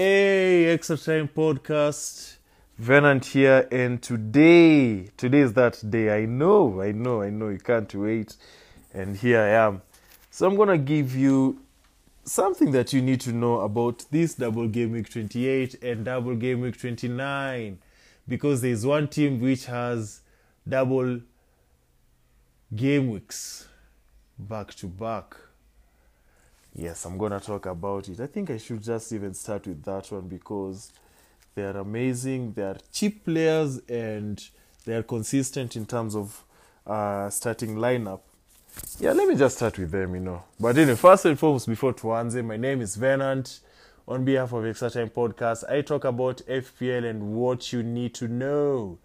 Hey, Extra Time Podcast. Venant here, and today, today is that day. I know, I know, I know, you can't wait. And here I am. So, I'm gonna give you something that you need to know about this double game week 28 and double game week 29 because there's one team which has double game weeks back to back. Yes, I'm gonna talk about it. I think I should just even start with that one because they are amazing. They are cheap players and they are consistent in terms of uh, starting lineup. Yeah, let me just start with them, you know. But anyway, first and foremost, before Tuanze, my name is Venant. On behalf of Extra Time Podcast, I talk about FPL and what you need to know.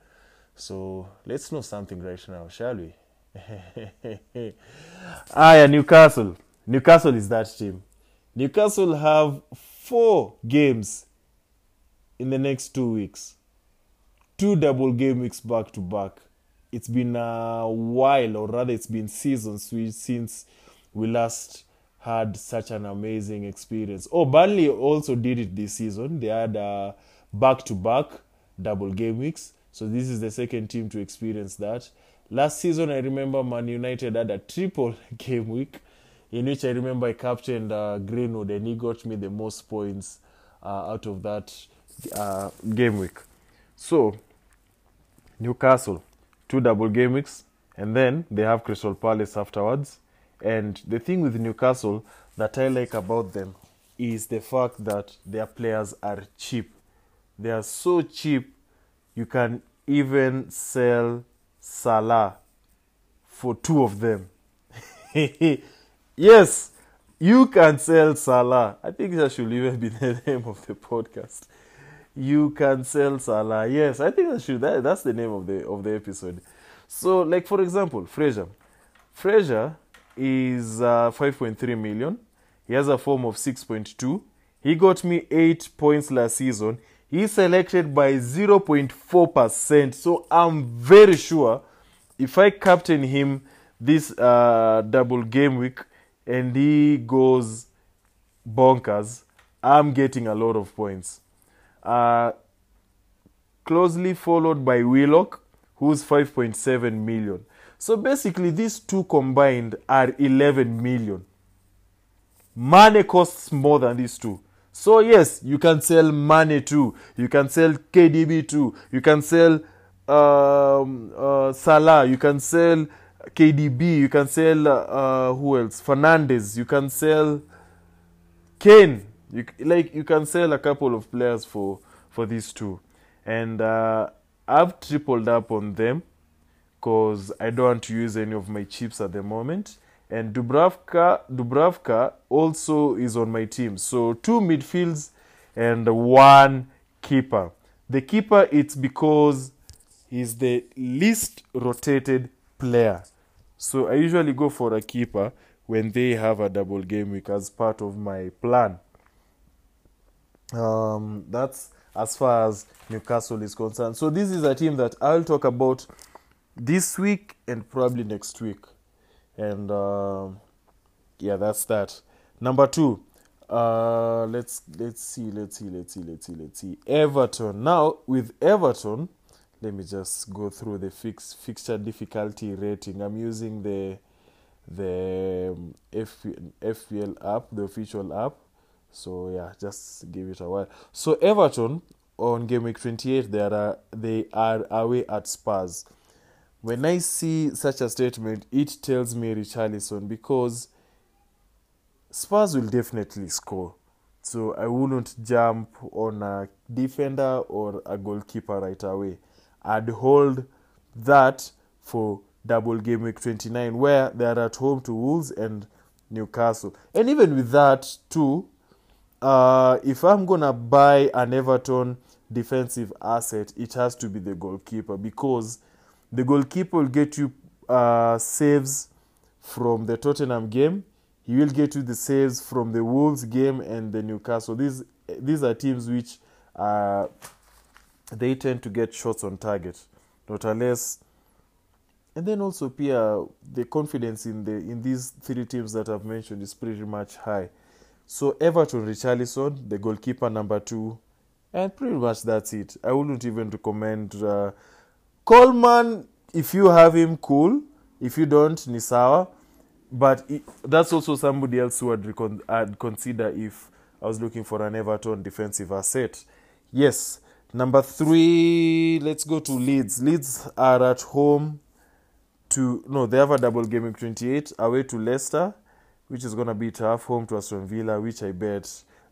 So let's know something right now, shall we? yeah, Newcastle. Newcastle is that team. Newcastle have four games in the next two weeks. Two double game weeks back to back. It's been a while, or rather, it's been seasons since we last had such an amazing experience. Oh, Burnley also did it this season. They had a back to back double game weeks. So this is the second team to experience that. Last season, I remember Man United had a triple game week in which I remember I captained uh, Greenwood and he got me the most points uh, out of that uh, game week. So, Newcastle, two double game weeks, and then they have Crystal Palace afterwards. And the thing with Newcastle that I like about them is the fact that their players are cheap. They are so cheap, you can even sell Salah for two of them. yes, you can sell Salah. I think that should even be the name of the podcast. You can sell Salah. Yes, I think that should that, that's the name of the of the episode. So, like for example, Fraser. Fraser is uh, 5.3 million. He has a form of 6.2. He got me 8 points last season. He's selected by 0.4%. So I'm very sure if I captain him this uh, double game week and he goes bonkers, I'm getting a lot of points. Uh, closely followed by Willock, who's 5.7 million. So basically, these two combined are 11 million. Mané costs more than these two. So, yes, you can sell Mané too. You can sell KDB too. You can sell um, uh, Salah. You can sell KDB. You can sell uh, who else? Fernandez. You can sell Kane. You, like you can sell a couple of players for for these two, and uh, I've tripled up on them because I don't want to use any of my chips at the moment. And Dubravka, Dubravka also is on my team. So two midfields and one keeper. The keeper, it's because he's the least rotated player. So I usually go for a keeper when they have a double game week as part of my plan. Um, that's as far as Newcastle is concerned. So this is a team that I'll talk about this week and probably next week. And uh, yeah, that's that. Number two, uh, let's let's see, let's see, let's see, let's see, let's see. Everton. Now with Everton, let me just go through the fix fixture difficulty rating. I'm using the the um, FPL app, the official app. So yeah, just give it a while. So Everton on game week 28, they are they are away at Spurs. When I see such a statement, it tells me Richarlison because Spurs will definitely score. So I wouldn't jump on a defender or a goalkeeper right away. I'd hold that for double game week 29 where they are at home to Wolves and Newcastle. And even with that too, uh, if I'm gonna buy an Everton defensive asset, it has to be the goalkeeper because the goalkeeper will get you uh, saves from the Tottenham game. He will get you the saves from the Wolves game and the Newcastle. These these are teams which uh, they tend to get shots on target, not unless. And then also, Pia, the confidence in the in these three teams that I've mentioned is pretty much high, So Everton, Richarlison, the goalkeeper number two, and pretty much that's it. I wouldn't even recommend uh, Coleman. If you have him, cool. If you don't, Nisawa. But it, that's also somebody else who I'd, recon- I'd consider if I was looking for an Everton defensive asset. Yes. Number three, let's go to Leeds. Leeds are at home to no, they have a double game in 28 away to Leicester, which is gonna be tough. Home to Aston Villa, which I bet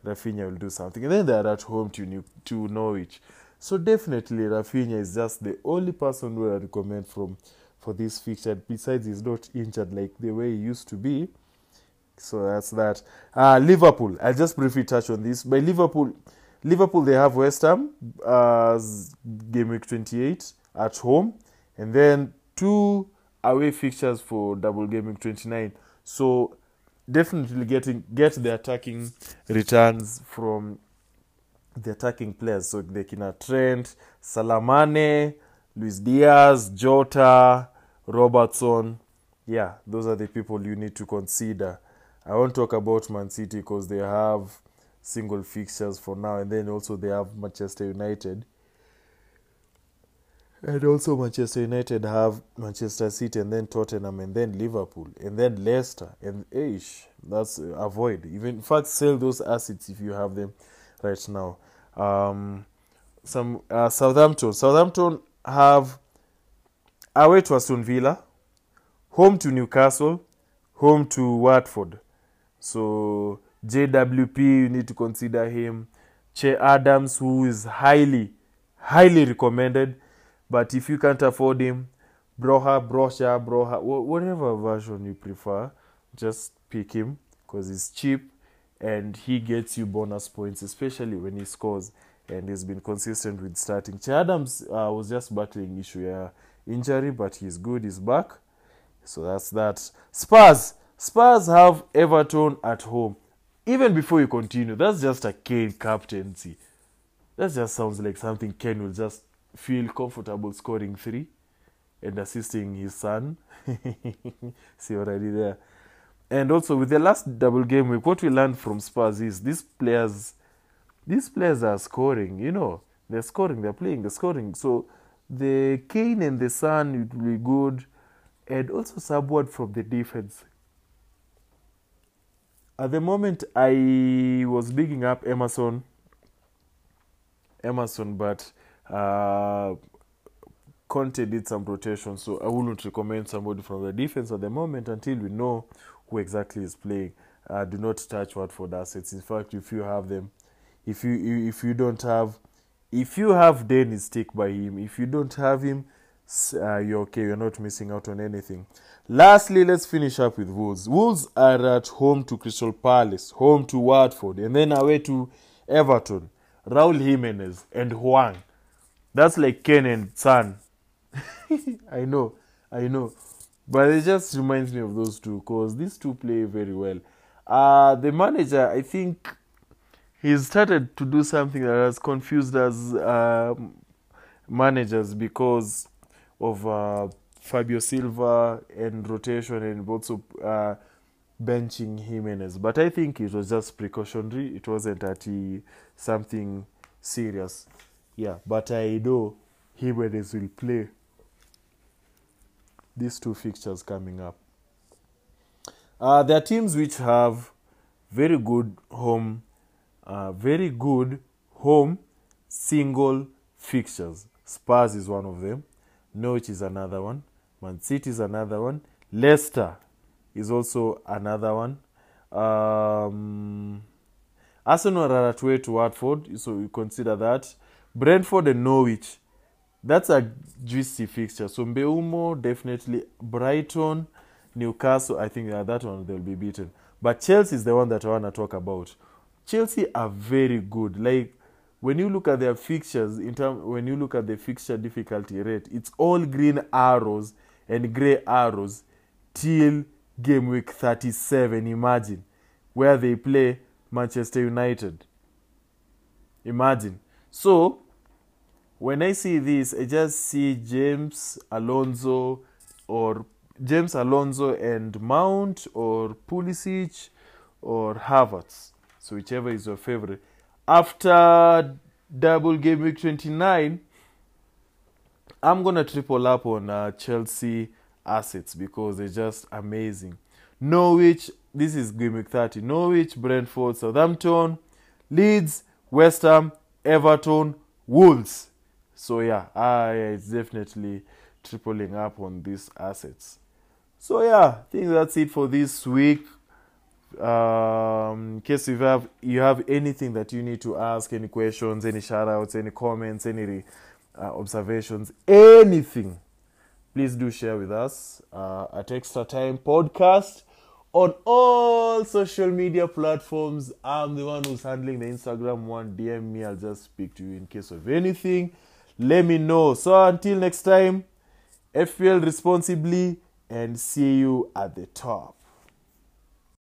Raphinha will do something, and then they're at home to New, to Norwich. So definitely Raphinha is just the only person who I recommend from for this fixture. Besides, he's not injured like the way he used to be. So that's that. Uh, Liverpool. I'll just briefly touch on this. By Liverpool, Liverpool they have West Ham uh, game week 28 at home, and then two away fixtures for double game week 29. So definitely getting get the attacking returns from the attacking players. So they can Trent, Salamane, Luis Diaz, Jota, Robertson. Yeah, those are the people you need to consider. I won't talk about Man City because they have single fixtures for now, and then also they have Manchester United. And also Manchester United have Manchester City and then Tottenham and then Liverpool and then Leicester and Ish. That's uh, avoid. Even in fact sell those assets if you have them right now. Um, some uh, Southampton. Southampton have away to Aston Villa, home to Newcastle, home to Watford. So JWP, you need to consider him. Che Adams, who is highly, highly recommended. But if you can't afford him, Broha, Brosha, Broha, whatever version you prefer, just pick him because he's cheap and he gets you bonus points, especially when he scores and he's been consistent with starting. Che Adams uh, was just battling issue yeah, injury, but he's good, he's back. So that's that. Spurs. Spurs have Everton at home. Even before you continue, that's just a Kane captaincy. That just sounds like something Kane will just feel comfortable scoring three and assisting his son. See already there. And also with the last double game week, what we learned from Spurs is these players these players are scoring, you know. They're scoring, they're playing, they're scoring. So the Kane and the Son it will be good. And also subword from the defense. At the moment I was bigging up Emerson Emerson, but uh, Conte did some rotation, so I wouldn't recommend somebody from the defense at the moment until we know who exactly is playing. Uh, do not touch Watford assets. In fact, if you have them, if you if you don't have, if you have Dennis, stick by him. If you don't have him, uh, you're okay. You're not missing out on anything. Lastly, let's finish up with Wolves. Wolves are at home to Crystal Palace, home to Watford, and then away to Everton. Raul Jimenez and Hwang. That's like Ken and Son. I know, I know. But it just reminds me of those two because these two play very well. Uh, the manager, I think, he's started to do something that has confused us uh, managers because of uh, Fabio Silva and rotation and also uh, benching Jimenez. But I think it was just precautionary. It wasn't at something serious. Yeah, but I know Jimenez will play these two fixtures coming up. Uh, there are teams which have very good home, uh, very good home single fixtures. Spurs is one of them. Norwich is another one. Man City is another one. Leicester is also another one. Um, Arsenal are at way to Watford, so you consider that. Brentford and Norwich, that's a juicy fixture. So Mbeumo, definitely. Brighton, Newcastle, I think uh, that one they'll be beaten. But Chelsea is the one that I want to talk about. Chelsea are very good. Like when you look at their fixtures, in term, when you look at the fixture difficulty rate, it's all green arrows and grey arrows till game week 37. Imagine where they play Manchester United. Imagine. So, when I see this, I just see James Alonso or James Alonso and Mount or Pulisic or Havertz. So whichever is your favorite. After double game week 29, I'm gonna triple up on uh, Chelsea assets because they're just amazing. Norwich, this is game week 30. Norwich, Brentford, Southampton, Leeds, West Ham, Everton, Wolves. So yeah, uh, yeah, it's definitely tripling up on these assets. So yeah, I think that's it for this week. Um, in case you have you have anything that you need to ask, any questions, any shout outs, any comments, any uh, observations, anything, please do share with us uh, at Extra Time Podcast on all social media platforms. I'm the one who's handling the Instagram one. DM me, I'll just speak to you in case of anything. Let me know. So until next time, FPL responsibly and see you at the top.